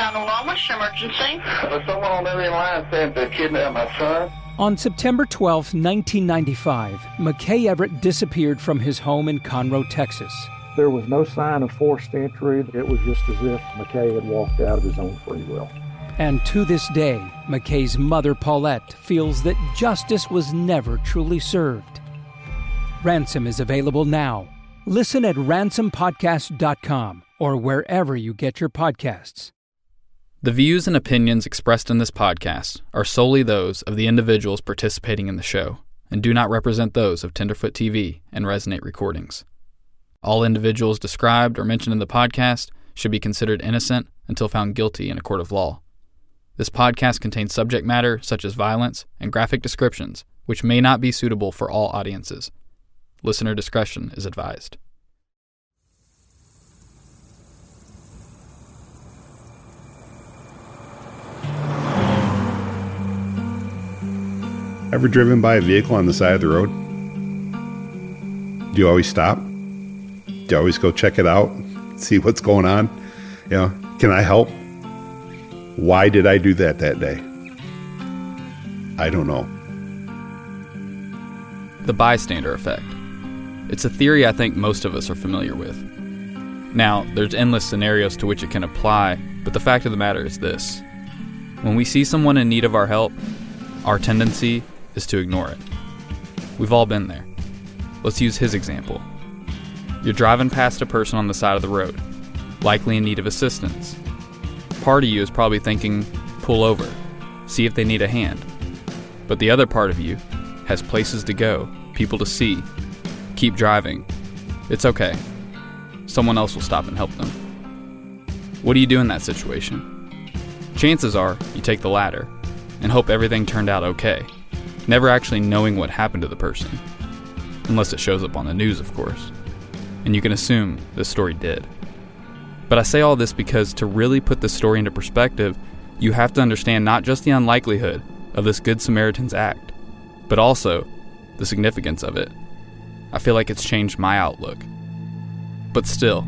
911, what's your emergency? Uh, someone on the other line said they kidnapped my son. On September 12, 1995, McKay Everett disappeared from his home in Conroe, Texas. There was no sign of forced entry. It was just as if McKay had walked out of his own free will. And to this day, McKay's mother, Paulette, feels that justice was never truly served. Ransom is available now. Listen at ransompodcast.com or wherever you get your podcasts. The views and opinions expressed in this podcast are solely those of the individuals participating in the show and do not represent those of Tenderfoot TV and Resonate Recordings. All individuals described or mentioned in the podcast should be considered innocent until found guilty in a court of law. This podcast contains subject matter such as violence and graphic descriptions, which may not be suitable for all audiences. Listener discretion is advised. Ever driven by a vehicle on the side of the road? Do you always stop? Do you always go check it out? See what's going on? You know, can I help? Why did I do that that day? I don't know. The bystander effect. It's a theory I think most of us are familiar with. Now, there's endless scenarios to which it can apply, but the fact of the matter is this. When we see someone in need of our help, our tendency is to ignore it. We've all been there. Let's use his example. You're driving past a person on the side of the road, likely in need of assistance. Part of you is probably thinking, pull over, see if they need a hand. But the other part of you has places to go, people to see. Keep driving. It's okay. Someone else will stop and help them. What do you do in that situation? Chances are you take the latter and hope everything turned out okay, never actually knowing what happened to the person. Unless it shows up on the news, of course. And you can assume this story did. But I say all this because to really put this story into perspective, you have to understand not just the unlikelihood of this Good Samaritan's act, but also the significance of it. I feel like it's changed my outlook. But still,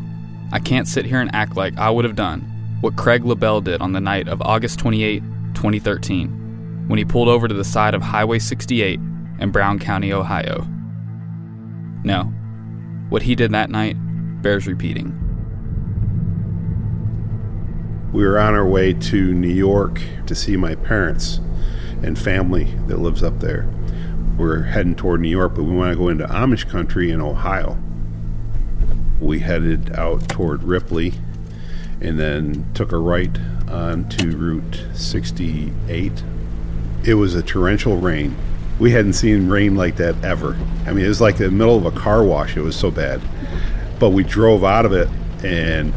I can't sit here and act like I would have done what Craig LaBelle did on the night of August 28, 2013, when he pulled over to the side of Highway 68 in Brown County, Ohio. No, what he did that night bears repeating. We were on our way to New York to see my parents and family that lives up there. We're heading toward New York, but we want to go into Amish country in Ohio. We headed out toward Ripley and then took a right onto Route 68. It was a torrential rain. We hadn't seen rain like that ever. I mean, it was like the middle of a car wash. It was so bad. But we drove out of it and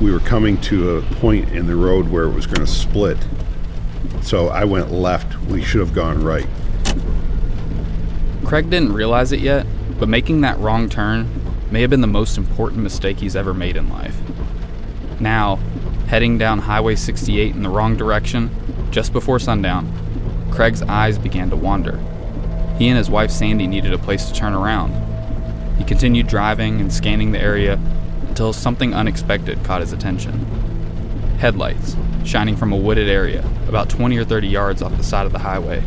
we were coming to a point in the road where it was going to split. So I went left. We should have gone right. Craig didn't realize it yet, but making that wrong turn may have been the most important mistake he's ever made in life. Now, heading down Highway 68 in the wrong direction, just before sundown, Craig's eyes began to wander. He and his wife Sandy needed a place to turn around. He continued driving and scanning the area until something unexpected caught his attention. Headlights, shining from a wooded area about 20 or 30 yards off the side of the highway.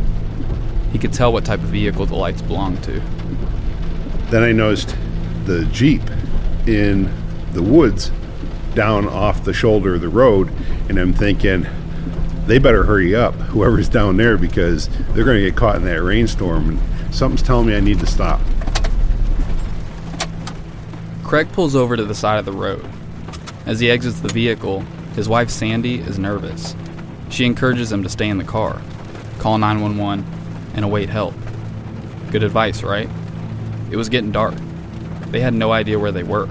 He could tell what type of vehicle the lights belonged to. Then I noticed the Jeep in the woods down off the shoulder of the road, and I'm thinking, they better hurry up, whoever's down there, because they're going to get caught in that rainstorm. And something's telling me I need to stop. Craig pulls over to the side of the road. As he exits the vehicle, his wife Sandy is nervous. She encourages him to stay in the car, call 911, and await help. Good advice, right? It was getting dark. They had no idea where they were.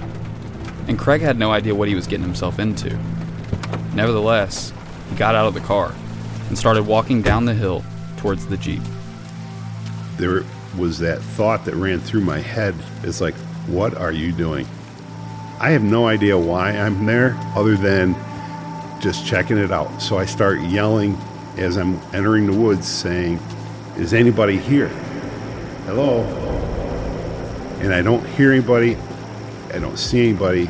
And Craig had no idea what he was getting himself into. Nevertheless, he got out of the car and started walking down the hill towards the Jeep. There was that thought that ran through my head. It's like, what are you doing? I have no idea why I'm there other than just checking it out. So I start yelling as I'm entering the woods saying, Is anybody here? Hello? And I don't hear anybody. I don't see anybody.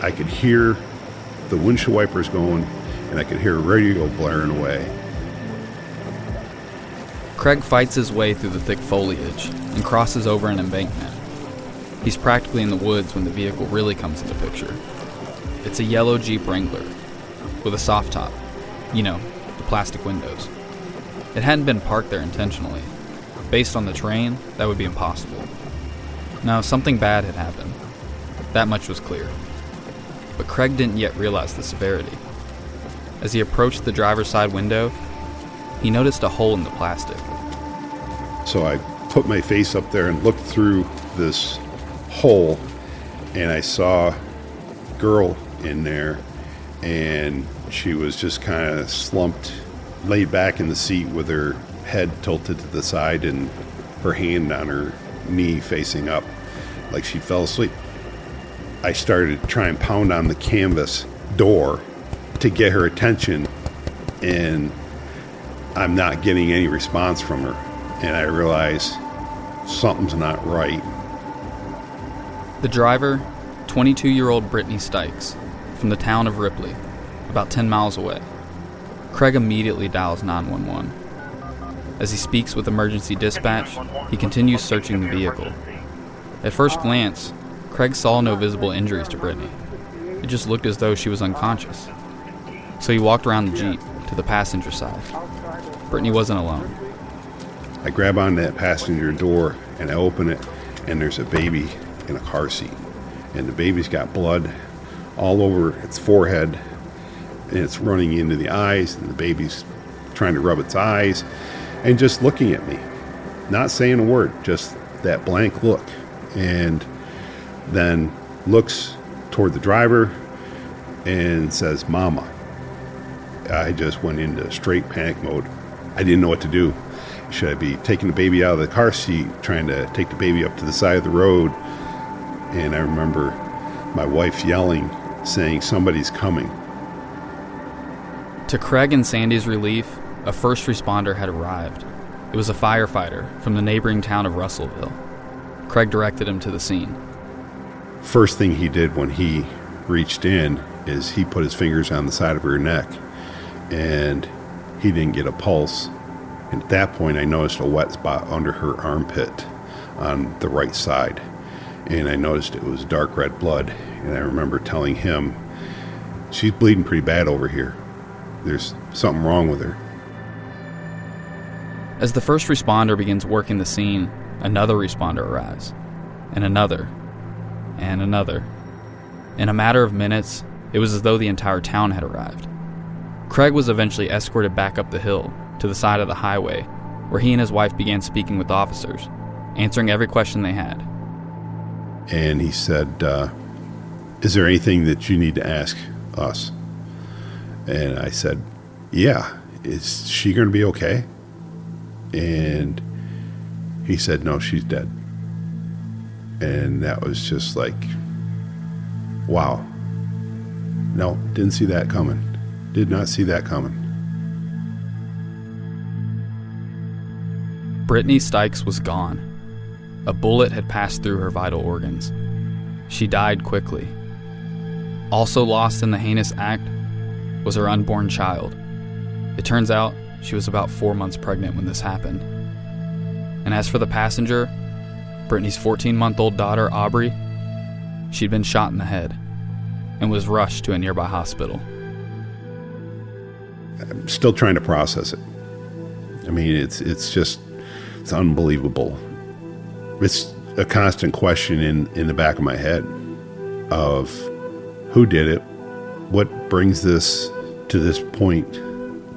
I could hear the windshield wipers going, and I could hear a radio blaring away. Craig fights his way through the thick foliage and crosses over an embankment. He's practically in the woods when the vehicle really comes into picture. It's a yellow Jeep Wrangler with a soft top, you know, the plastic windows. It hadn't been parked there intentionally. Based on the terrain, that would be impossible. Now, something bad had happened. That much was clear. But Craig didn't yet realize the severity. As he approached the driver's side window, he noticed a hole in the plastic. So I put my face up there and looked through this hole, and I saw a girl in there, and she was just kind of slumped, laid back in the seat with her head tilted to the side and her hand on her knee facing up, like she fell asleep. I started trying to try and pound on the canvas door to get her attention, and I'm not getting any response from her. And I realize something's not right. The driver, 22 year old Brittany Stykes, from the town of Ripley, about 10 miles away. Craig immediately dials 911. As he speaks with emergency dispatch, he continues searching the vehicle. At first glance, Craig saw no visible injuries to Brittany. It just looked as though she was unconscious. So he walked around the Jeep to the passenger side. Brittany wasn't alone. I grab on that passenger door and I open it, and there's a baby in a car seat. And the baby's got blood all over its forehead, and it's running into the eyes, and the baby's trying to rub its eyes and just looking at me, not saying a word, just that blank look. And then looks toward the driver and says, Mama. I just went into straight panic mode. I didn't know what to do. Should I be taking the baby out of the car seat, trying to take the baby up to the side of the road? And I remember my wife yelling, saying, Somebody's coming. To Craig and Sandy's relief, a first responder had arrived. It was a firefighter from the neighboring town of Russellville. Craig directed him to the scene. First thing he did when he reached in is he put his fingers on the side of her neck and he didn't get a pulse. And at that point, I noticed a wet spot under her armpit on the right side. And I noticed it was dark red blood. And I remember telling him, She's bleeding pretty bad over here. There's something wrong with her. As the first responder begins working the scene, another responder arrives, and another, and another. In a matter of minutes, it was as though the entire town had arrived. Craig was eventually escorted back up the hill to the side of the highway, where he and his wife began speaking with officers, answering every question they had. And he said, uh, Is there anything that you need to ask us? And I said, Yeah. Is she going to be okay? And he said, No, she's dead. And that was just like, wow. No, didn't see that coming. Did not see that coming. Brittany Stykes was gone. A bullet had passed through her vital organs. She died quickly. Also lost in the heinous act was her unborn child. It turns out she was about four months pregnant when this happened. And as for the passenger, Brittany's 14 month old daughter, Aubrey, she'd been shot in the head and was rushed to a nearby hospital. I'm still trying to process it. I mean, it's it's just it's unbelievable. It's a constant question in in the back of my head of who did it, what brings this to this point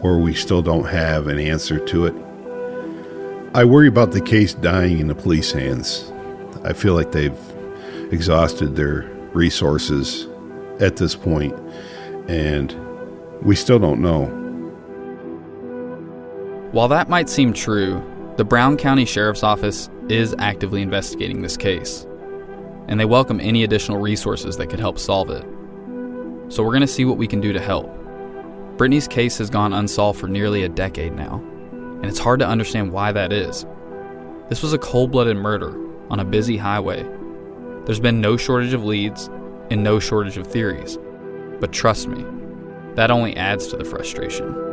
where we still don't have an answer to it. I worry about the case dying in the police hands. I feel like they've exhausted their resources at this point, and we still don't know. While that might seem true, the Brown County Sheriff's Office is actively investigating this case, and they welcome any additional resources that could help solve it. So we're going to see what we can do to help. Brittany's case has gone unsolved for nearly a decade now, and it's hard to understand why that is. This was a cold blooded murder on a busy highway. There's been no shortage of leads and no shortage of theories. But trust me, that only adds to the frustration.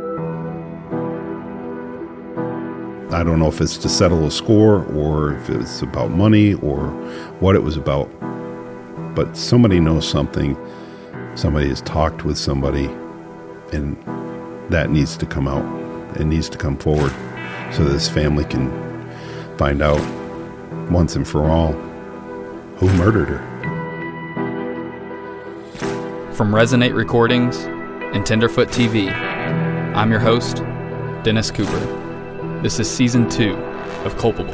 I don't know if it's to settle a score or if it's about money or what it was about. But somebody knows something. Somebody has talked with somebody, and that needs to come out. It needs to come forward so this family can find out once and for all who murdered her. From Resonate Recordings and Tenderfoot TV, I'm your host, Dennis Cooper. This is season two of Culpable.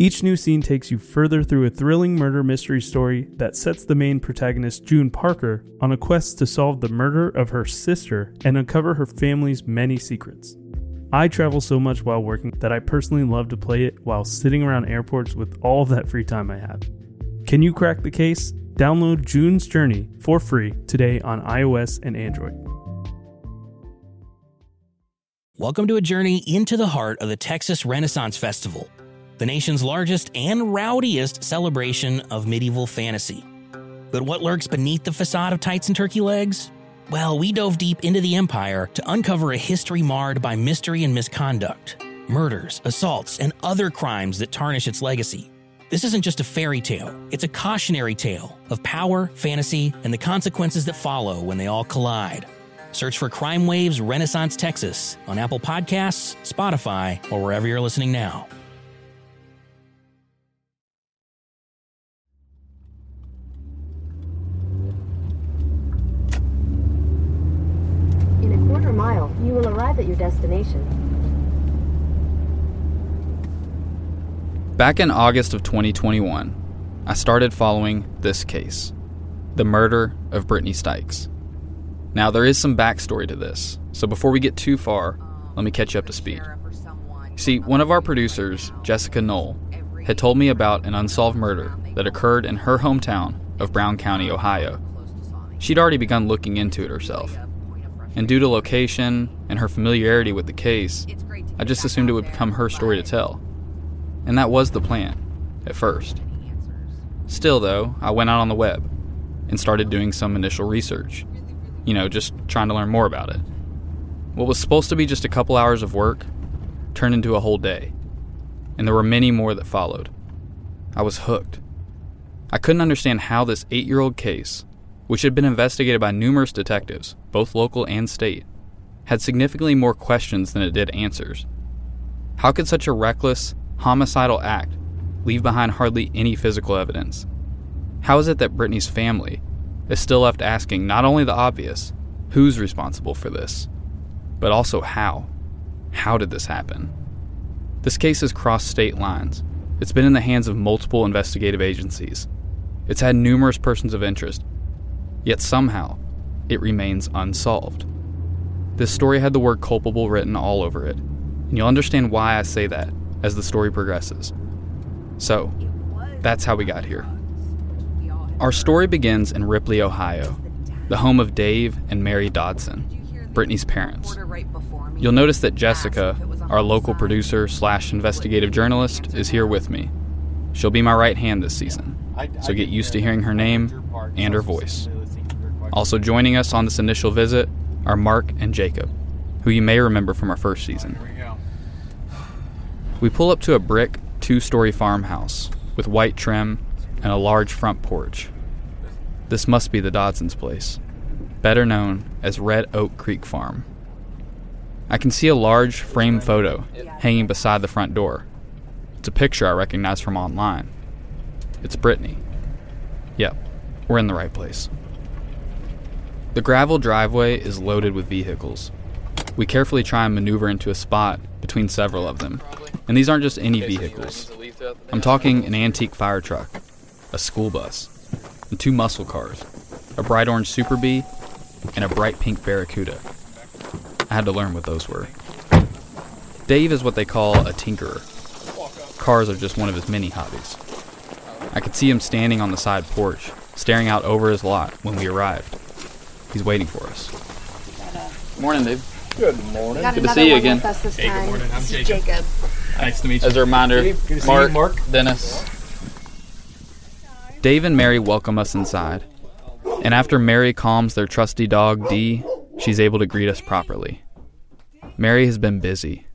Each new scene takes you further through a thrilling murder mystery story that sets the main protagonist, June Parker, on a quest to solve the murder of her sister and uncover her family's many secrets. I travel so much while working that I personally love to play it while sitting around airports with all of that free time I have. Can you crack the case? Download June's Journey for free today on iOS and Android. Welcome to a journey into the heart of the Texas Renaissance Festival the nation's largest and rowdiest celebration of medieval fantasy. But what lurks beneath the facade of tights and turkey legs? Well, we dove deep into the empire to uncover a history marred by mystery and misconduct, murders, assaults, and other crimes that tarnish its legacy. This isn't just a fairy tale, it's a cautionary tale of power, fantasy, and the consequences that follow when they all collide. Search for Crime Waves Renaissance Texas on Apple Podcasts, Spotify, or wherever you're listening now. Mile, you will arrive at your destination. Back in August of 2021, I started following this case the murder of Brittany Stykes. Now, there is some backstory to this, so before we get too far, let me catch you up to speed. See, one of our producers, Jessica Knoll, had told me about an unsolved murder that occurred in her hometown of Brown County, Ohio. She'd already begun looking into it herself. And due to location and her familiarity with the case, I just assumed it would become her story to tell. And that was the plan, at first. Still, though, I went out on the web and started doing some initial research. You know, just trying to learn more about it. What was supposed to be just a couple hours of work turned into a whole day, and there were many more that followed. I was hooked. I couldn't understand how this eight year old case which had been investigated by numerous detectives, both local and state, had significantly more questions than it did answers. How could such a reckless, homicidal act leave behind hardly any physical evidence? How is it that Brittany's family is still left asking not only the obvious, who's responsible for this, but also how? How did this happen? This case has crossed state lines. It's been in the hands of multiple investigative agencies. It's had numerous persons of interest Yet somehow, it remains unsolved. This story had the word culpable written all over it, and you'll understand why I say that as the story progresses. So, that's how we got here. Our story begins in Ripley, Ohio, the home of Dave and Mary Dodson, Brittany's parents. You'll notice that Jessica, our local producer slash investigative journalist, is here with me. She'll be my right hand this season, so get used to hearing her name and her voice. Also joining us on this initial visit are Mark and Jacob, who you may remember from our first season. We pull up to a brick, two story farmhouse with white trim and a large front porch. This must be the Dodson's place, better known as Red Oak Creek Farm. I can see a large framed photo hanging beside the front door. It's a picture I recognize from online. It's Brittany. Yep, we're in the right place. The gravel driveway is loaded with vehicles. We carefully try and maneuver into a spot between several of them. And these aren't just any vehicles. I'm talking an antique fire truck, a school bus, and two muscle cars, a bright orange Super Bee, and a bright pink Barracuda. I had to learn what those were. Dave is what they call a tinkerer. Cars are just one of his many hobbies. I could see him standing on the side porch, staring out over his lot when we arrived. He's waiting for us. Morning, Dave. Good morning. Good to see you again. Hey, good morning. I'm Jacob. Jacob. Nice to meet you. As a reminder, Mark, Mark, Dennis. Dave and Mary welcome us inside. And after Mary calms their trusty dog, Dee, she's able to greet us properly. Mary has been busy.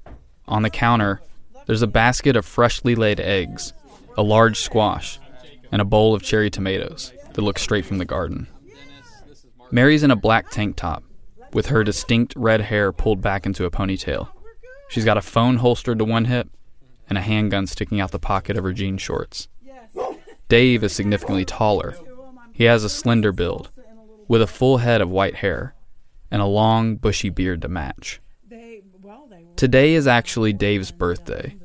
On the counter, there's a basket of freshly laid eggs, a large squash, and a bowl of cherry tomatoes that look straight from the garden. Mary's in a black tank top, with her distinct red hair pulled back into a ponytail. She's got a phone holstered to one hip and a handgun sticking out the pocket of her jean shorts. Dave is significantly taller. He has a slender build, with a full head of white hair and a long, bushy beard to match. Today is actually Dave's birthday,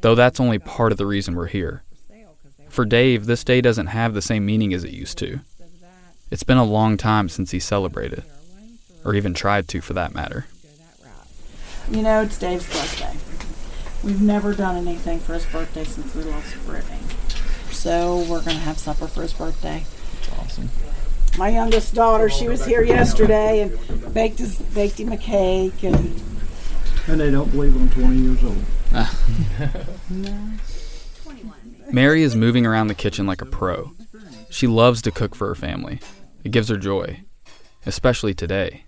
though that's only part of the reason we're here. For Dave, this day doesn't have the same meaning as it used to. It's been a long time since he celebrated, or even tried to for that matter. You know, it's Dave's birthday. We've never done anything for his birthday since we lost Brittany. So we're going to have supper for his birthday. That's awesome. My youngest daughter, she was here yesterday and baked, his, baked him a cake. And, and they don't believe I'm 20 years old. Ah. no. Mary is moving around the kitchen like a pro. She loves to cook for her family. It gives her joy, especially today,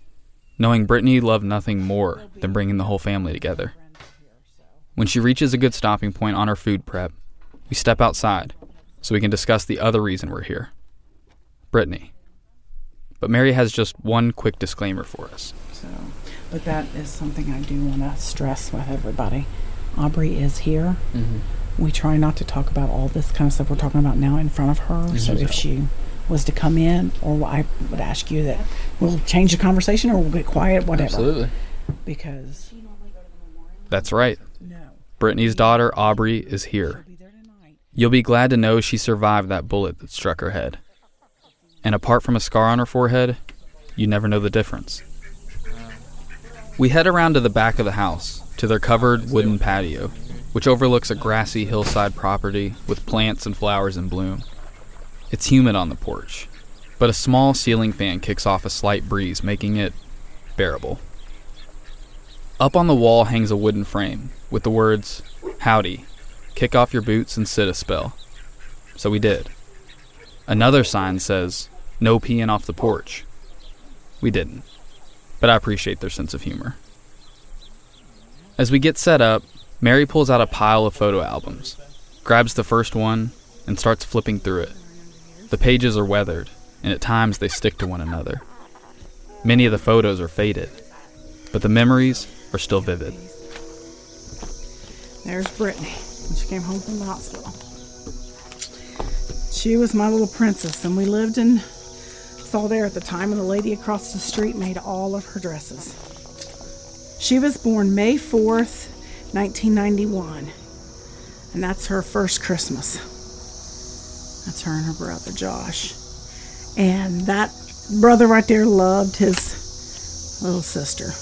knowing Brittany loved nothing more than bringing the whole family together. When she reaches a good stopping point on her food prep, we step outside so we can discuss the other reason we're here Brittany. But Mary has just one quick disclaimer for us. So, but that is something I do want to stress with everybody. Aubrey is here. Mm-hmm we try not to talk about all this kind of stuff we're talking about now in front of her. Mm-hmm. So if she was to come in, or I would ask you that we'll change the conversation or we'll get quiet, whatever. Absolutely. Because. That's right. Brittany's daughter, Aubrey, is here. You'll be glad to know she survived that bullet that struck her head. And apart from a scar on her forehead, you never know the difference. We head around to the back of the house, to their covered wooden patio, which overlooks a grassy hillside property with plants and flowers in bloom. It's humid on the porch, but a small ceiling fan kicks off a slight breeze, making it bearable. Up on the wall hangs a wooden frame with the words, Howdy, kick off your boots and sit a spell. So we did. Another sign says, No peeing off the porch. We didn't, but I appreciate their sense of humor. As we get set up, Mary pulls out a pile of photo albums, grabs the first one, and starts flipping through it. The pages are weathered, and at times they stick to one another. Many of the photos are faded, but the memories are still vivid. There's Brittany when she came home from the hospital. She was my little princess, and we lived in Saltaire at the time, and the lady across the street made all of her dresses. She was born May 4th, 1991. And that's her first Christmas. That's her and her brother Josh. And that brother right there loved his little sister.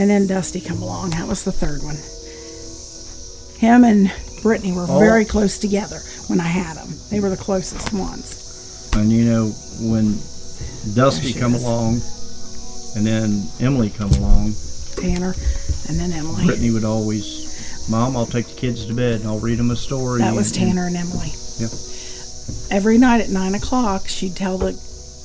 And then Dusty come along. That was the third one. Him and Brittany were oh. very close together when I had them. They were the closest ones. And you know, when Dusty come is. along and then Emily come along, Tanner, and then Emily. Brittany would always, Mom, I'll take the kids to bed and I'll read them a story. That was and- Tanner and Emily. Yeah. Every night at nine o'clock, she'd tell the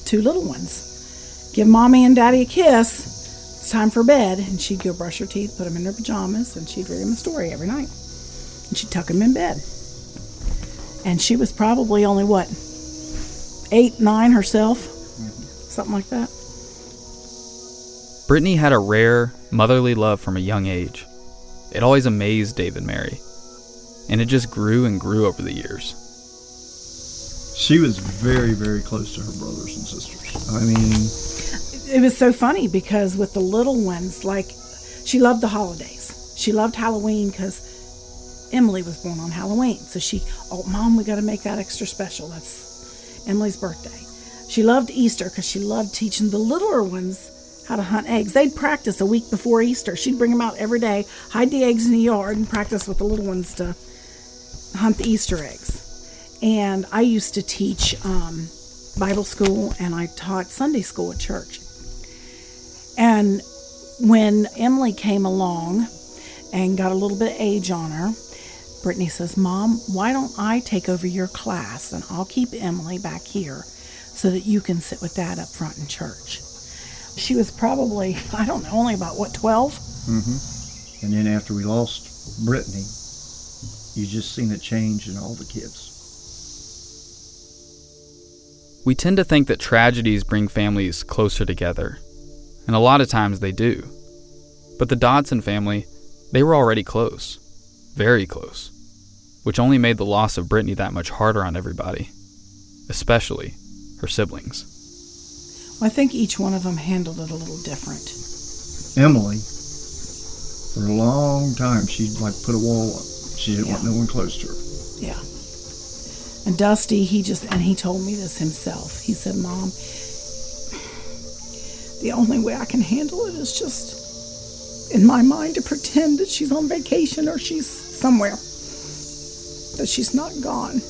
two little ones, "Give mommy and daddy a kiss. It's time for bed." And she'd go brush her teeth, put them in their pajamas, and she'd read them a story every night. And she'd tuck them in bed. And she was probably only what eight, nine herself, mm-hmm. something like that. Brittany had a rare, motherly love from a young age. It always amazed David Mary. And it just grew and grew over the years. She was very, very close to her brothers and sisters. I mean, it was so funny because with the little ones, like she loved the holidays. She loved Halloween because Emily was born on Halloween. So she, oh, mom, we got to make that extra special. That's Emily's birthday. She loved Easter because she loved teaching the littler ones how to hunt eggs. They'd practice a week before Easter. She'd bring them out every day, hide the eggs in the yard, and practice with the little ones to hunt the Easter eggs. And I used to teach um, Bible school and I taught Sunday school at church. And when Emily came along and got a little bit of age on her, Brittany says, Mom, why don't I take over your class and I'll keep Emily back here so that you can sit with Dad up front in church. She was probably, I don't know, only about what, 12? hmm and then after we lost Brittany, you just seen a change in all the kids. We tend to think that tragedies bring families closer together, and a lot of times they do. But the Dodson family, they were already close, very close, which only made the loss of Brittany that much harder on everybody, especially her siblings. Well, I think each one of them handled it a little different. Emily, for a long time, she'd like put a wall up. She didn't want no one close to her. Yeah. And Dusty, he just, and he told me this himself. He said, Mom, the only way I can handle it is just in my mind to pretend that she's on vacation or she's somewhere, that she's not gone.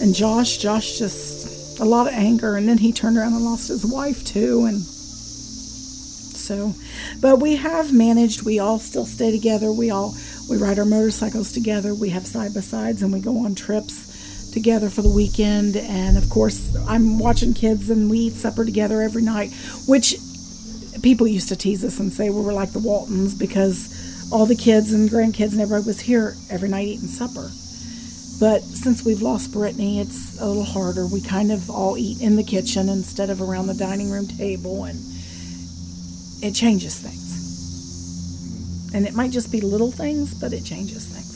And Josh, Josh just, a lot of anger. And then he turned around and lost his wife too. And so, but we have managed, we all still stay together. We all, we ride our motorcycles together. We have side by sides and we go on trips together for the weekend. And of course, I'm watching kids and we eat supper together every night, which people used to tease us and say we were like the Waltons because all the kids and grandkids and everybody was here every night eating supper. But since we've lost Brittany, it's a little harder. We kind of all eat in the kitchen instead of around the dining room table, and it changes things. And it might just be little things, but it changes things.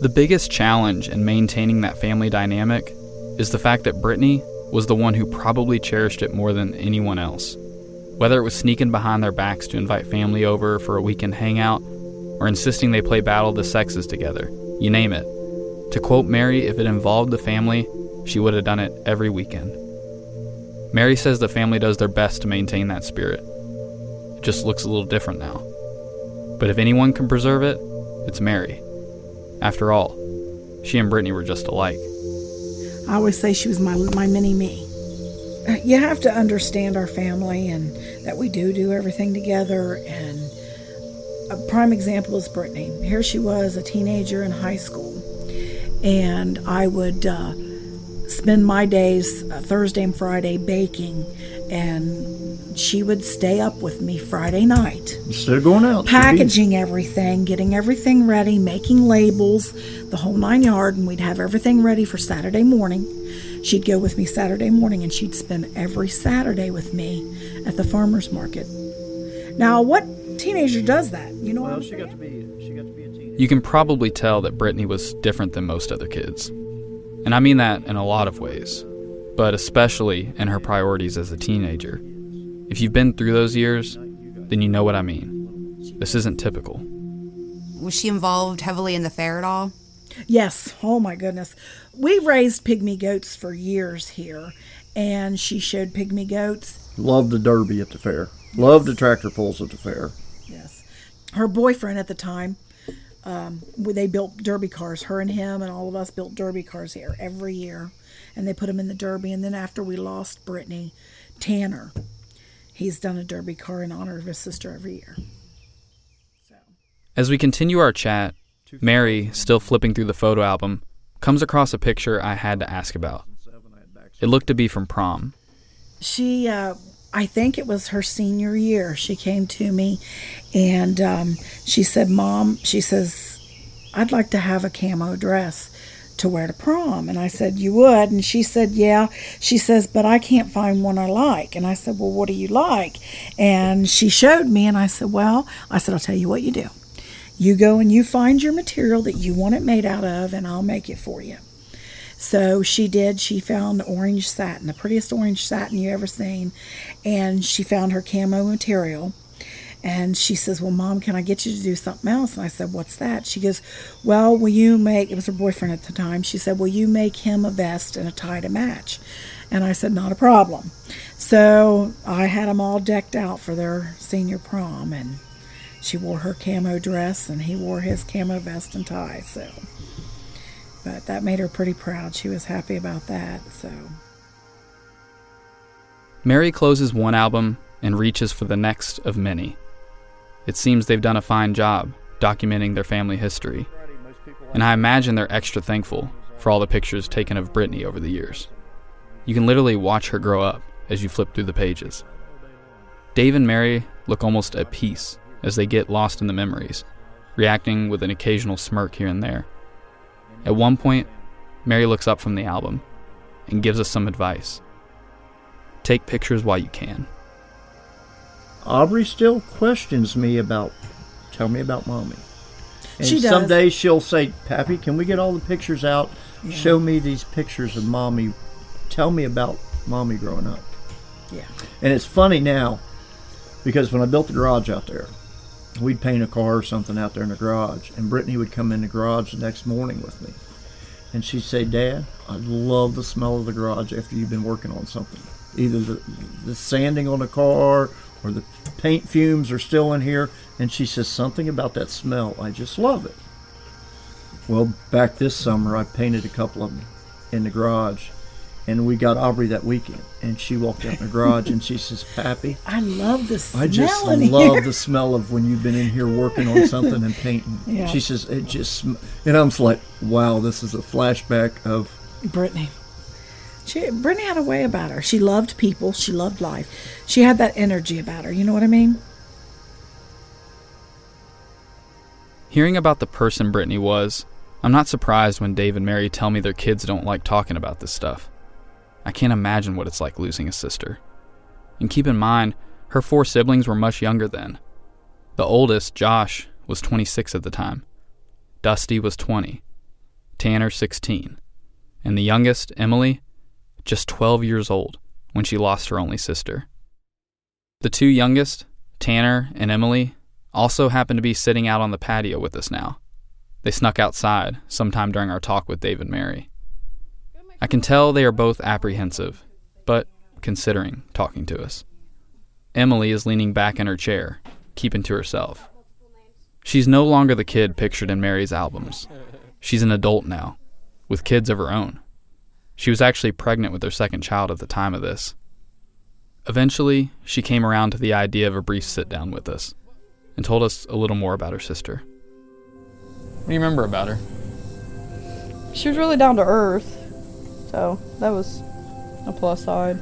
The biggest challenge in maintaining that family dynamic is the fact that Brittany was the one who probably cherished it more than anyone else. Whether it was sneaking behind their backs to invite family over for a weekend hangout, or insisting they play Battle of the Sexes together, you name it. To quote Mary, if it involved the family, she would have done it every weekend. Mary says the family does their best to maintain that spirit. It just looks a little different now. But if anyone can preserve it, it's Mary. After all, she and Brittany were just alike. I always say she was my my mini me. You have to understand our family and that we do do everything together. And a prime example is Brittany. Here she was, a teenager in high school, and I would uh, spend my days uh, Thursday and Friday baking, and she would stay up with me Friday night Instead of going out, packaging everything, getting everything ready, making labels, the whole nine yard, and we'd have everything ready for Saturday morning. She'd go with me Saturday morning and she'd spend every Saturday with me at the farmer's market. Now, what teenager does that? You know what Well, I'm she got to be she got to be a teenager. You can probably tell that Brittany was different than most other kids. And I mean that in a lot of ways, but especially in her priorities as a teenager. If you've been through those years, then you know what I mean. This isn't typical. Was she involved heavily in the fair at all? Yes. Oh my goodness. We raised pygmy goats for years here, and she showed pygmy goats. Loved the derby at the fair. Loved the tractor pulls at the fair. Yes. Her boyfriend at the time Um, they built derby cars. Her and him and all of us built derby cars here every year, and they put them in the derby. And then after we lost Brittany, Tanner, he's done a derby car in honor of his sister every year. As we continue our chat, Mary, still flipping through the photo album, comes across a picture I had to ask about. It looked to be from prom. She, uh, I think it was her senior year. She came to me and um, she said, Mom, she says, I'd like to have a camo dress to wear to prom. And I said, You would? And she said, Yeah. She says, But I can't find one I like. And I said, Well, what do you like? And she showed me, and I said, Well, I said, I'll tell you what you do. You go and you find your material that you want it made out of, and I'll make it for you. So she did. She found orange satin, the prettiest orange satin you ever seen, and she found her camo material. And she says, Well, mom, can I get you to do something else? And I said, What's that? She goes, Well, will you make, it was her boyfriend at the time, she said, Will you make him a vest and a tie to match? And I said, Not a problem. So I had them all decked out for their senior prom, and she wore her camo dress, and he wore his camo vest and tie. So, but that made her pretty proud. She was happy about that. So, Mary closes one album and reaches for the next of many. It seems they've done a fine job documenting their family history, and I imagine they're extra thankful for all the pictures taken of Brittany over the years. You can literally watch her grow up as you flip through the pages. Dave and Mary look almost at peace as they get lost in the memories, reacting with an occasional smirk here and there. At one point, Mary looks up from the album and gives us some advice. Take pictures while you can. Aubrey still questions me about, tell me about mommy. And She some does. days she'll say, Pappy, can we get all the pictures out? Yeah. Show me these pictures of mommy. Tell me about mommy growing up. yeah. And it's funny now because when I built the garage out there, we'd paint a car or something out there in the garage, and Brittany would come in the garage the next morning with me. And she'd say, Dad, I love the smell of the garage after you've been working on something. Either the, the sanding on the car or the paint fumes are still in here. And she says, Something about that smell, I just love it. Well, back this summer, I painted a couple of them in the garage. And we got Aubrey that weekend, and she walked out in the garage and she says, "Pappy, I love the smell I just in love here. the smell of when you've been in here working on something and painting." Yeah. She says, "It just," sm-" and I'm like, "Wow, this is a flashback of." Brittany. She Brittany had a way about her. She loved people. She loved life. She had that energy about her. You know what I mean? Hearing about the person Brittany was, I'm not surprised when Dave and Mary tell me their kids don't like talking about this stuff. I can't imagine what it's like losing a sister. And keep in mind, her four siblings were much younger then. The oldest, Josh, was 26 at the time. Dusty was 20. Tanner, 16. And the youngest, Emily, just 12 years old when she lost her only sister. The two youngest, Tanner and Emily, also happen to be sitting out on the patio with us now. They snuck outside sometime during our talk with Dave and Mary. I can tell they are both apprehensive, but considering talking to us. Emily is leaning back in her chair, keeping to herself. She's no longer the kid pictured in Mary's albums. She's an adult now, with kids of her own. She was actually pregnant with her second child at the time of this. Eventually, she came around to the idea of a brief sit down with us and told us a little more about her sister. What do you remember about her? She was really down to earth, so that was a plus side.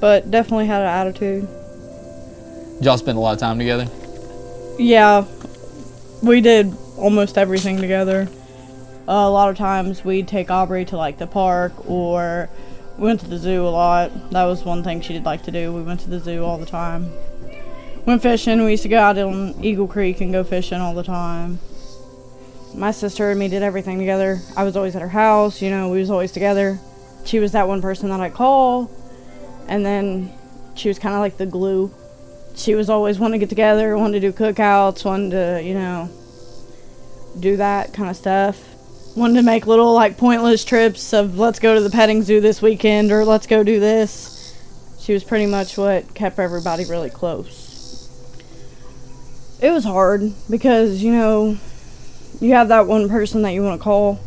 But definitely had an attitude. Y'all spend a lot of time together? Yeah, we did almost everything together. Uh, a lot of times we'd take Aubrey to like the park or we went to the zoo a lot. That was one thing she did like to do. We went to the zoo all the time. Went fishing. We used to go out on Eagle Creek and go fishing all the time. My sister and me did everything together. I was always at her house, you know, we was always together. She was that one person that I call, and then she was kind of like the glue. She was always wanting to get together, wanting to do cookouts, wanting to, you know, do that kind of stuff. Wanted to make little like pointless trips of let's go to the petting zoo this weekend or let's go do this. She was pretty much what kept everybody really close. It was hard because, you know, you have that one person that you want to call,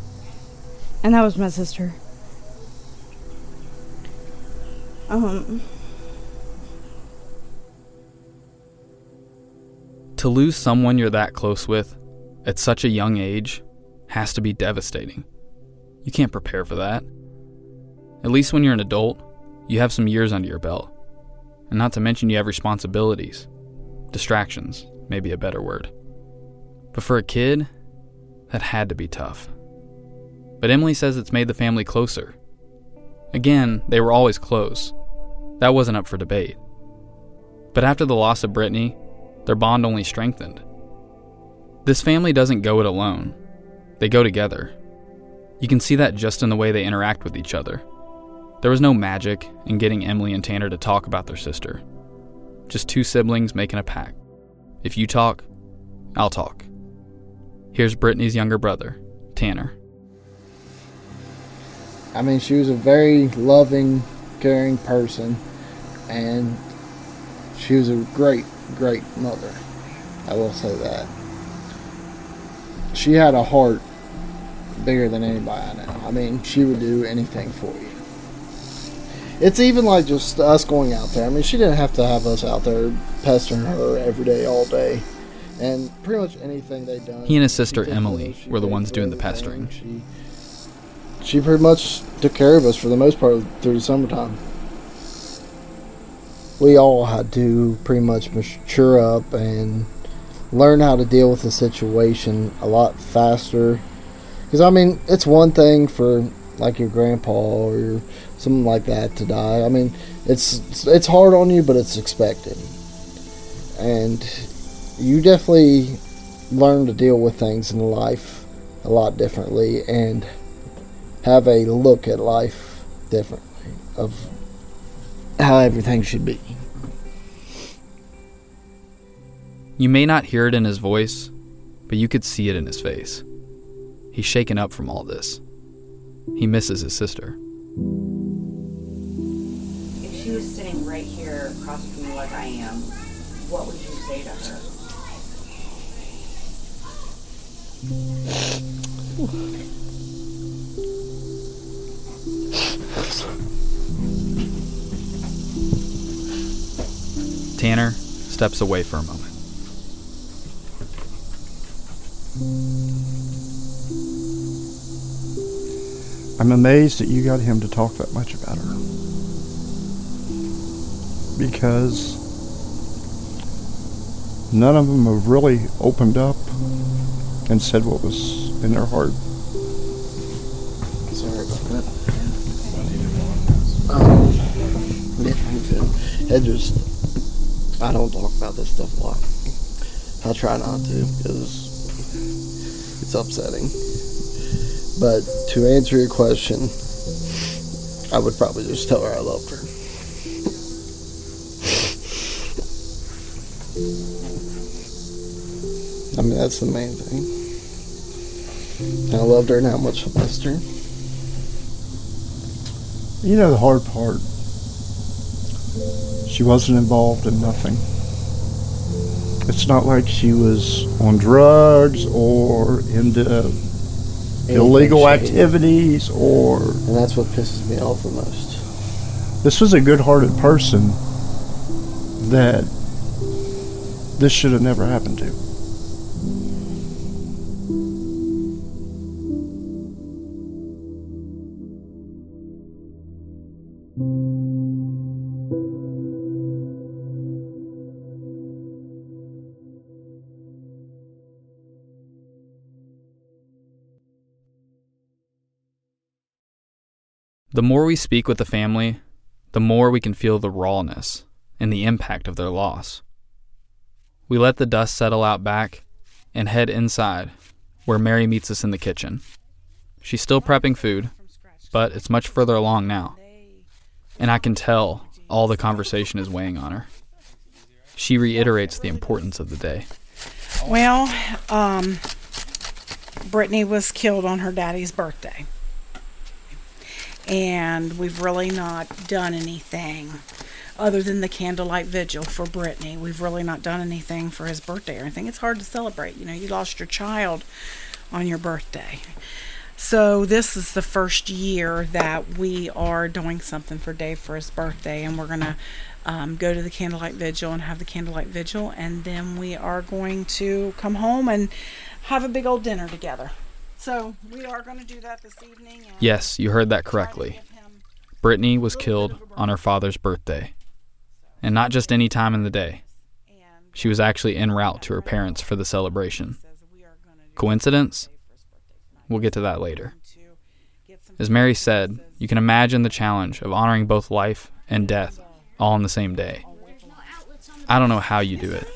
and that was my sister. Um, To lose someone you're that close with at such a young age has to be devastating. You can't prepare for that. At least when you're an adult, you have some years under your belt. And not to mention, you have responsibilities. Distractions, maybe a better word. But for a kid, that had to be tough. But Emily says it's made the family closer. Again, they were always close. That wasn't up for debate. But after the loss of Brittany, their bond only strengthened. This family doesn't go it alone, they go together. You can see that just in the way they interact with each other. There was no magic in getting Emily and Tanner to talk about their sister. Just two siblings making a pact. If you talk, I'll talk. Here's Brittany's younger brother, Tanner. I mean, she was a very loving, caring person, and she was a great, great mother. I will say that. She had a heart bigger than anybody I know. I mean, she would do anything for you. It's even like just us going out there. I mean, she didn't have to have us out there pestering her every day, all day. And pretty much anything they done. He and his sister Emily were the ones doing the pestering. She, she pretty much took care of us for the most part through the summertime. We all had to pretty much mature up and learn how to deal with the situation a lot faster. Because, I mean, it's one thing for like your grandpa or your, something like that to die. I mean, it's it's hard on you, but it's expected. And you definitely learn to deal with things in life a lot differently and have a look at life differently of how everything should be. You may not hear it in his voice, but you could see it in his face. He's shaken up from all this. He misses his sister. If she was sitting right here across from me like I am, what would you say to her? Tanner steps away for a moment. I'm amazed that you got him to talk that much about her. Because none of them have really opened up and said what was in their heart. Sorry about that. Um, yeah, good. It just, I don't talk about this stuff a lot. I try not to because it's upsetting. But to answer your question, I would probably just tell her I loved her. I mean, that's the main thing. I loved her how much I missed her. You know the hard part. She wasn't involved in nothing. It's not like she was on drugs or into illegal shady. activities or. And that's what pisses me off the most. This was a good hearted person that this should have never happened to. The more we speak with the family, the more we can feel the rawness and the impact of their loss. We let the dust settle out back and head inside, where Mary meets us in the kitchen. She's still prepping food, but it's much further along now. And I can tell all the conversation is weighing on her. She reiterates the importance of the day. Well, um, Brittany was killed on her daddy's birthday. And we've really not done anything other than the candlelight vigil for Brittany. We've really not done anything for his birthday or anything. It's hard to celebrate. You know, you lost your child on your birthday. So this is the first year that we are doing something for Dave for his birthday, and we're gonna um, go to the candlelight vigil and have the candlelight vigil, and then we are going to come home and have a big old dinner together. So we are going to do that this evening. and- Yes, you heard that correctly. Brittany was killed on her father's birthday. And not just any time in the day. She was actually en route to her parents for the celebration. Coincidence? We'll get to that later. As Mary said, you can imagine the challenge of honoring both life and death all on the same day. I don't know how you do it,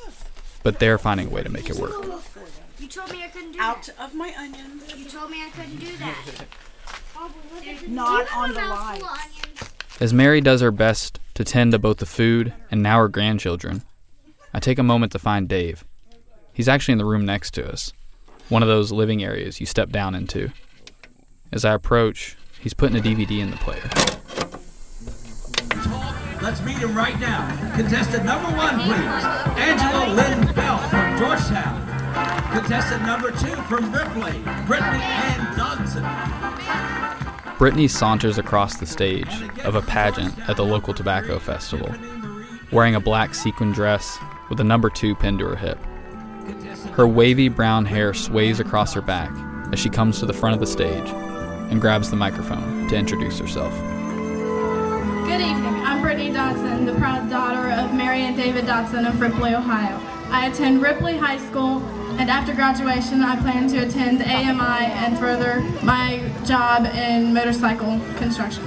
but they're finding a way to make it work. You told me I couldn't do Out that. of my onions. You told me I couldn't do that. Not Do on the mouthful lights. As Mary does her best to tend to both the food and now her grandchildren, I take a moment to find Dave. He's actually in the room next to us, one of those living areas you step down into. As I approach, he's putting a DVD in the player. Let's meet him right now. Contestant number one, please. Angela Lynn Bell from Georgetown. Contestant number two from Ripley, Brittany Ann Dodson. Brittany saunters across the stage of a pageant at the local tobacco festival, wearing a black sequin dress with a number two pinned to her hip. Her wavy brown hair sways across her back as she comes to the front of the stage and grabs the microphone to introduce herself. Good evening. I'm Brittany Dodson, the proud daughter of Mary and David Dodson of Ripley, Ohio. I attend Ripley High School, and after graduation, I plan to attend AMI and further my job in motorcycle construction.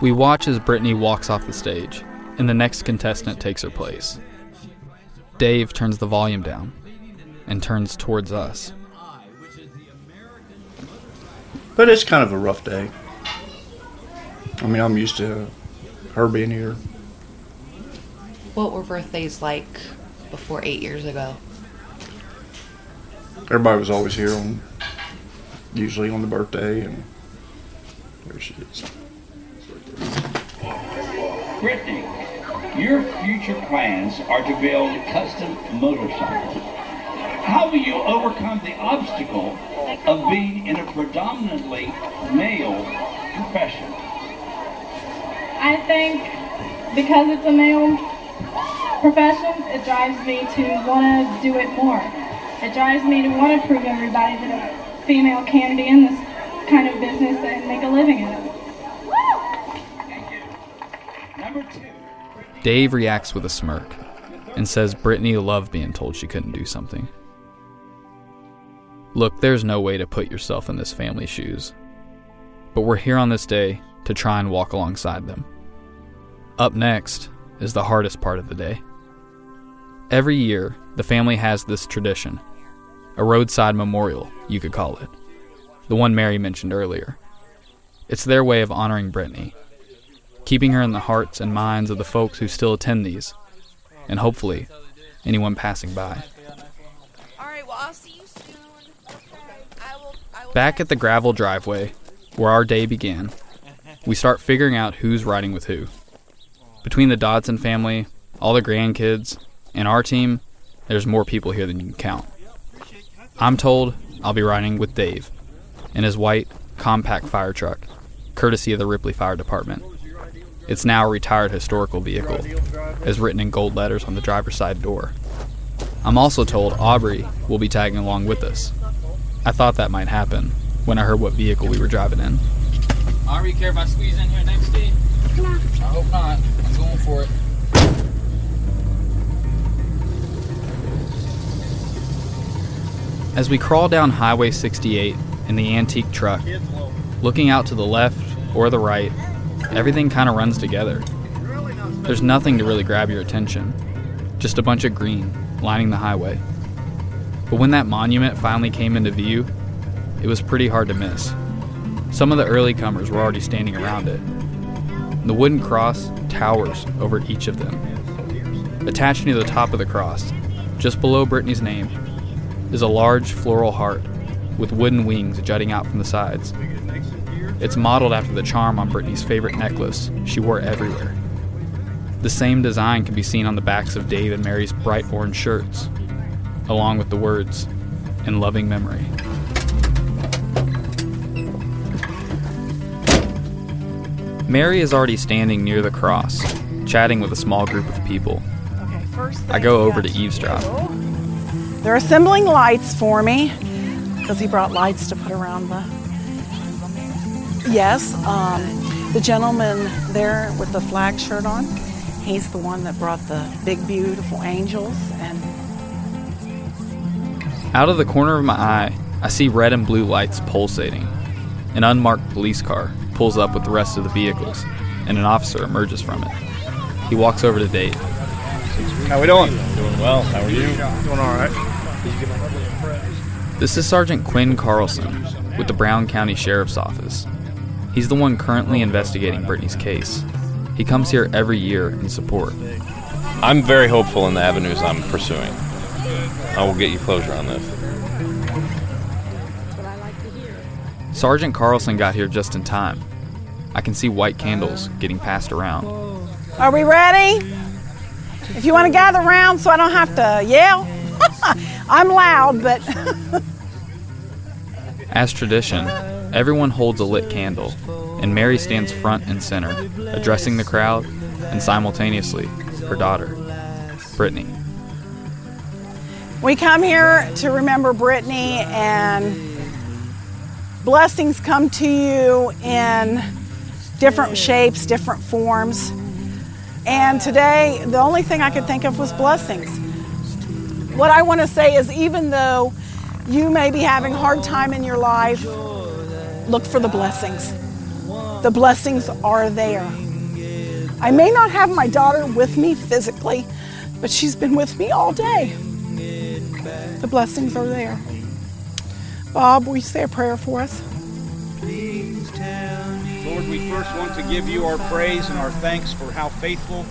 We watch as Brittany walks off the stage, and the next contestant takes her place. Dave turns the volume down and turns towards us. But it's kind of a rough day. I mean, I'm used to her being here. What were birthdays like before eight years ago? Everybody was always here on, usually on the birthday, and there she is. Brittany, your future plans are to build custom motorcycles. How will you overcome the obstacle of being in a predominantly male profession? I think because it's a male profession, it drives me to want to do it more. It drives me to want to prove everybody that a female can be in this kind of business and make a living in it. Dave reacts with a smirk and says Brittany loved being told she couldn't do something. Look, there's no way to put yourself in this family's shoes. But we're here on this day to try and walk alongside them. Up next is the hardest part of the day. Every year, the family has this tradition a roadside memorial, you could call it. The one Mary mentioned earlier. It's their way of honoring Brittany, keeping her in the hearts and minds of the folks who still attend these, and hopefully, anyone passing by. Back at the gravel driveway, where our day began, we start figuring out who's riding with who. Between the Dodson family, all the grandkids, and our team, there's more people here than you can count. I'm told I'll be riding with Dave in his white, compact fire truck, courtesy of the Ripley Fire Department. It's now a retired historical vehicle, as written in gold letters on the driver's side door. I'm also told Aubrey will be tagging along with us. I thought that might happen when I heard what vehicle we were driving in. Aubrey, care if I squeeze in here next to you? No. I hope not. I'm going for it. As we crawl down Highway 68 in the antique truck, looking out to the left or the right, everything kind of runs together. There's nothing to really grab your attention, just a bunch of green lining the highway. But when that monument finally came into view, it was pretty hard to miss. Some of the early comers were already standing around it. The wooden cross towers over each of them. Attached near the top of the cross, just below Brittany's name, is a large floral heart with wooden wings jutting out from the sides. It's modeled after the charm on Brittany's favorite necklace she wore everywhere. The same design can be seen on the backs of Dave and Mary's bright orange shirts, along with the words, in loving memory. Mary is already standing near the cross, chatting with a small group of people. I go over to eavesdrop. They're assembling lights for me because he brought lights to put around the. Yes, um, the gentleman there with the flag shirt on, he's the one that brought the big, beautiful angels. And Out of the corner of my eye, I see red and blue lights pulsating. An unmarked police car pulls up with the rest of the vehicles, and an officer emerges from it. He walks over to Dave. How we doing? Doing well. How are you? Doing all right. This is Sergeant Quinn Carlson with the Brown County Sheriff's Office. He's the one currently investigating Brittany's case. He comes here every year in support. I'm very hopeful in the avenues I'm pursuing. I will get you closure on this. Sergeant Carlson got here just in time. I can see white candles getting passed around. are we ready? If you want to gather around so I don't have to yell, I'm loud, but As tradition, everyone holds a lit candle, and Mary stands front and center, addressing the crowd and simultaneously her daughter, Brittany. we come here to remember Brittany, and blessings come to you in different shapes, different forms. And today, the only thing I could think of was blessings. What I want to say is, even though you may be having a hard time in your life, look for the blessings. The blessings are there. I may not have my daughter with me physically, but she's been with me all day. The blessings are there. Bob, will you say a prayer for us? Lord, we first want to give you our praise and our thanks for how faithful,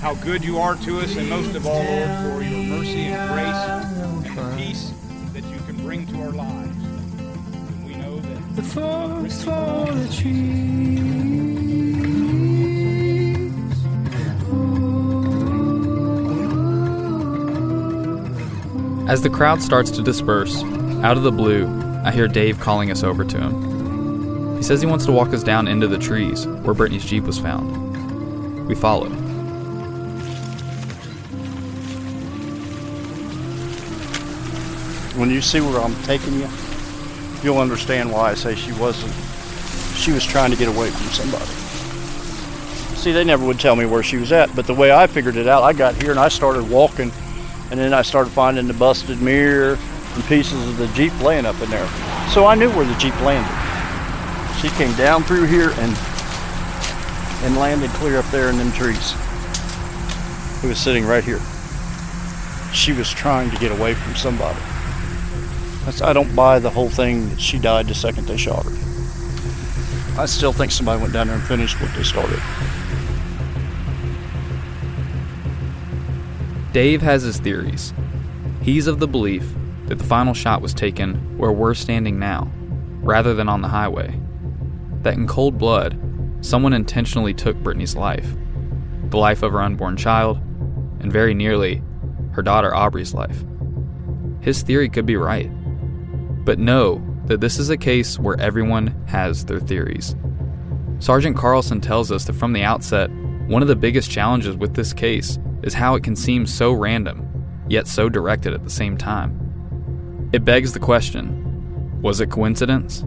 how good you are to us, and most of all, Lord, for your mercy and grace and the peace that you can bring to our lives. And we know that The forest for the trees. As the crowd starts to disperse, out of the blue, I hear Dave calling us over to him. He says he wants to walk us down into the trees where Brittany's Jeep was found. We follow. When you see where I'm taking you, you'll understand why I say she wasn't. She was trying to get away from somebody. See, they never would tell me where she was at, but the way I figured it out, I got here and I started walking, and then I started finding the busted mirror and pieces of the Jeep laying up in there. So I knew where the Jeep landed. She came down through here and and landed clear up there in them trees. It was sitting right here. She was trying to get away from somebody. I don't buy the whole thing that she died the second they shot her. I still think somebody went down there and finished what they started. Dave has his theories. He's of the belief that the final shot was taken where we're standing now, rather than on the highway. That in cold blood, someone intentionally took Brittany's life, the life of her unborn child, and very nearly her daughter Aubrey's life. His theory could be right. But know that this is a case where everyone has their theories. Sergeant Carlson tells us that from the outset, one of the biggest challenges with this case is how it can seem so random, yet so directed at the same time. It begs the question was it coincidence,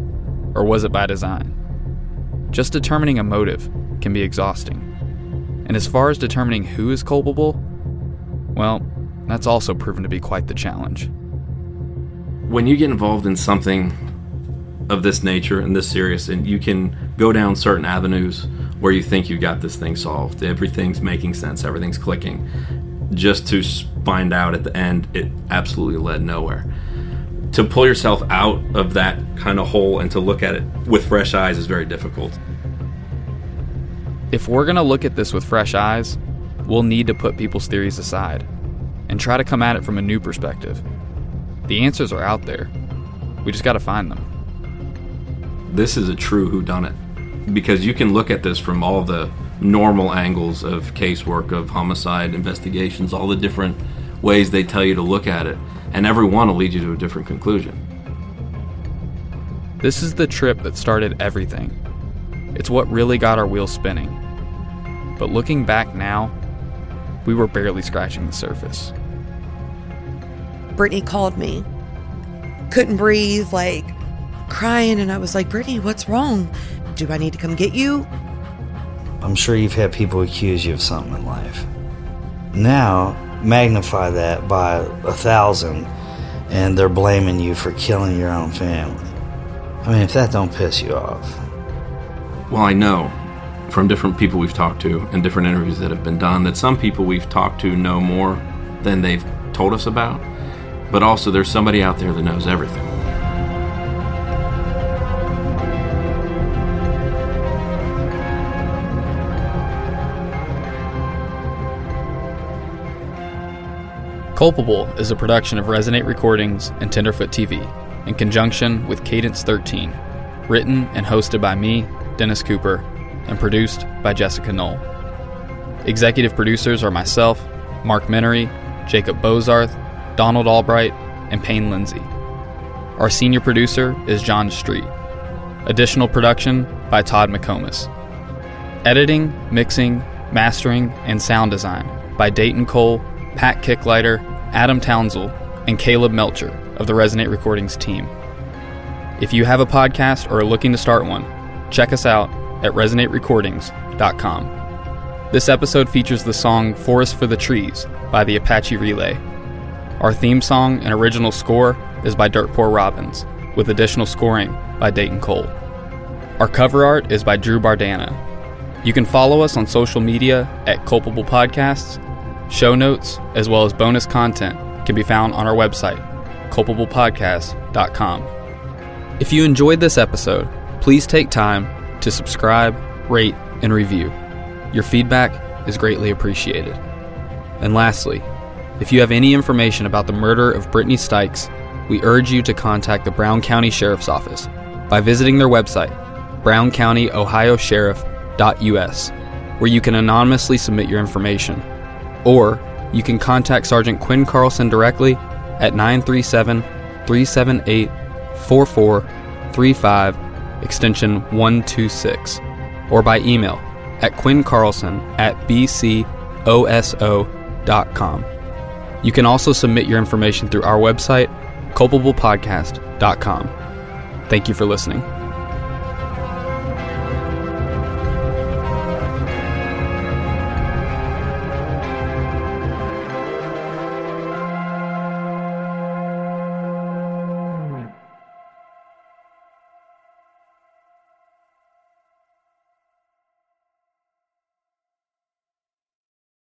or was it by design? Just determining a motive can be exhausting. And as far as determining who is culpable, well, that's also proven to be quite the challenge. When you get involved in something of this nature and this serious, and you can go down certain avenues where you think you've got this thing solved, everything's making sense, everything's clicking, just to find out at the end it absolutely led nowhere. To pull yourself out of that kind of hole and to look at it with fresh eyes is very difficult. If we're going to look at this with fresh eyes, we'll need to put people's theories aside and try to come at it from a new perspective. The answers are out there. We just got to find them. this is a true whodunit because you can look at this from all the normal angles of casework, of homicide investigations, all the different ways they tell you to look at it. and every one will lead you to a different conclusion. This is the trip that started everything. It's what really got our wheels spinning. But looking back now, we were barely scratching the surface. Brittany called me. Couldn't breathe, like crying, and I was like, Brittany, what's wrong? Do I need to come get you? I'm sure you've had people accuse you of something in life. Now, magnify that by a thousand, and they're blaming you for killing your own family. I mean, if that don't piss you off. Well, I know from different people we've talked to and different interviews that have been done that some people we've talked to know more than they've told us about, but also there's somebody out there that knows everything. Culpable is a production of Resonate Recordings and Tenderfoot TV in conjunction with Cadence 13, written and hosted by me, Dennis Cooper, and produced by Jessica Knoll. Executive producers are myself, Mark Menery, Jacob Bozarth, Donald Albright, and Payne Lindsey. Our senior producer is John Street. Additional production by Todd McComas. Editing, mixing, mastering, and sound design by Dayton Cole, Pat Kicklighter, Adam Townsell, and Caleb Melcher of the Resonate Recordings team. If you have a podcast or are looking to start one, check us out at resonaterecordings.com. This episode features the song Forest for the Trees by the Apache Relay. Our theme song and original score is by Dirt Poor Robins, with additional scoring by Dayton Cole. Our cover art is by Drew Bardana. You can follow us on social media at Culpable Podcasts. Show notes, as well as bonus content, can be found on our website, culpablepodcast.com. If you enjoyed this episode, please take time to subscribe, rate, and review. Your feedback is greatly appreciated. And lastly, if you have any information about the murder of Brittany Stykes, we urge you to contact the Brown County Sheriff's Office by visiting their website, browncounty.ohiosheriff.us, where you can anonymously submit your information. Or you can contact Sergeant Quinn Carlson directly at 937 378 4435, extension 126, or by email at quinncarlson at bcoso.com. You can also submit your information through our website, culpablepodcast.com. Thank you for listening.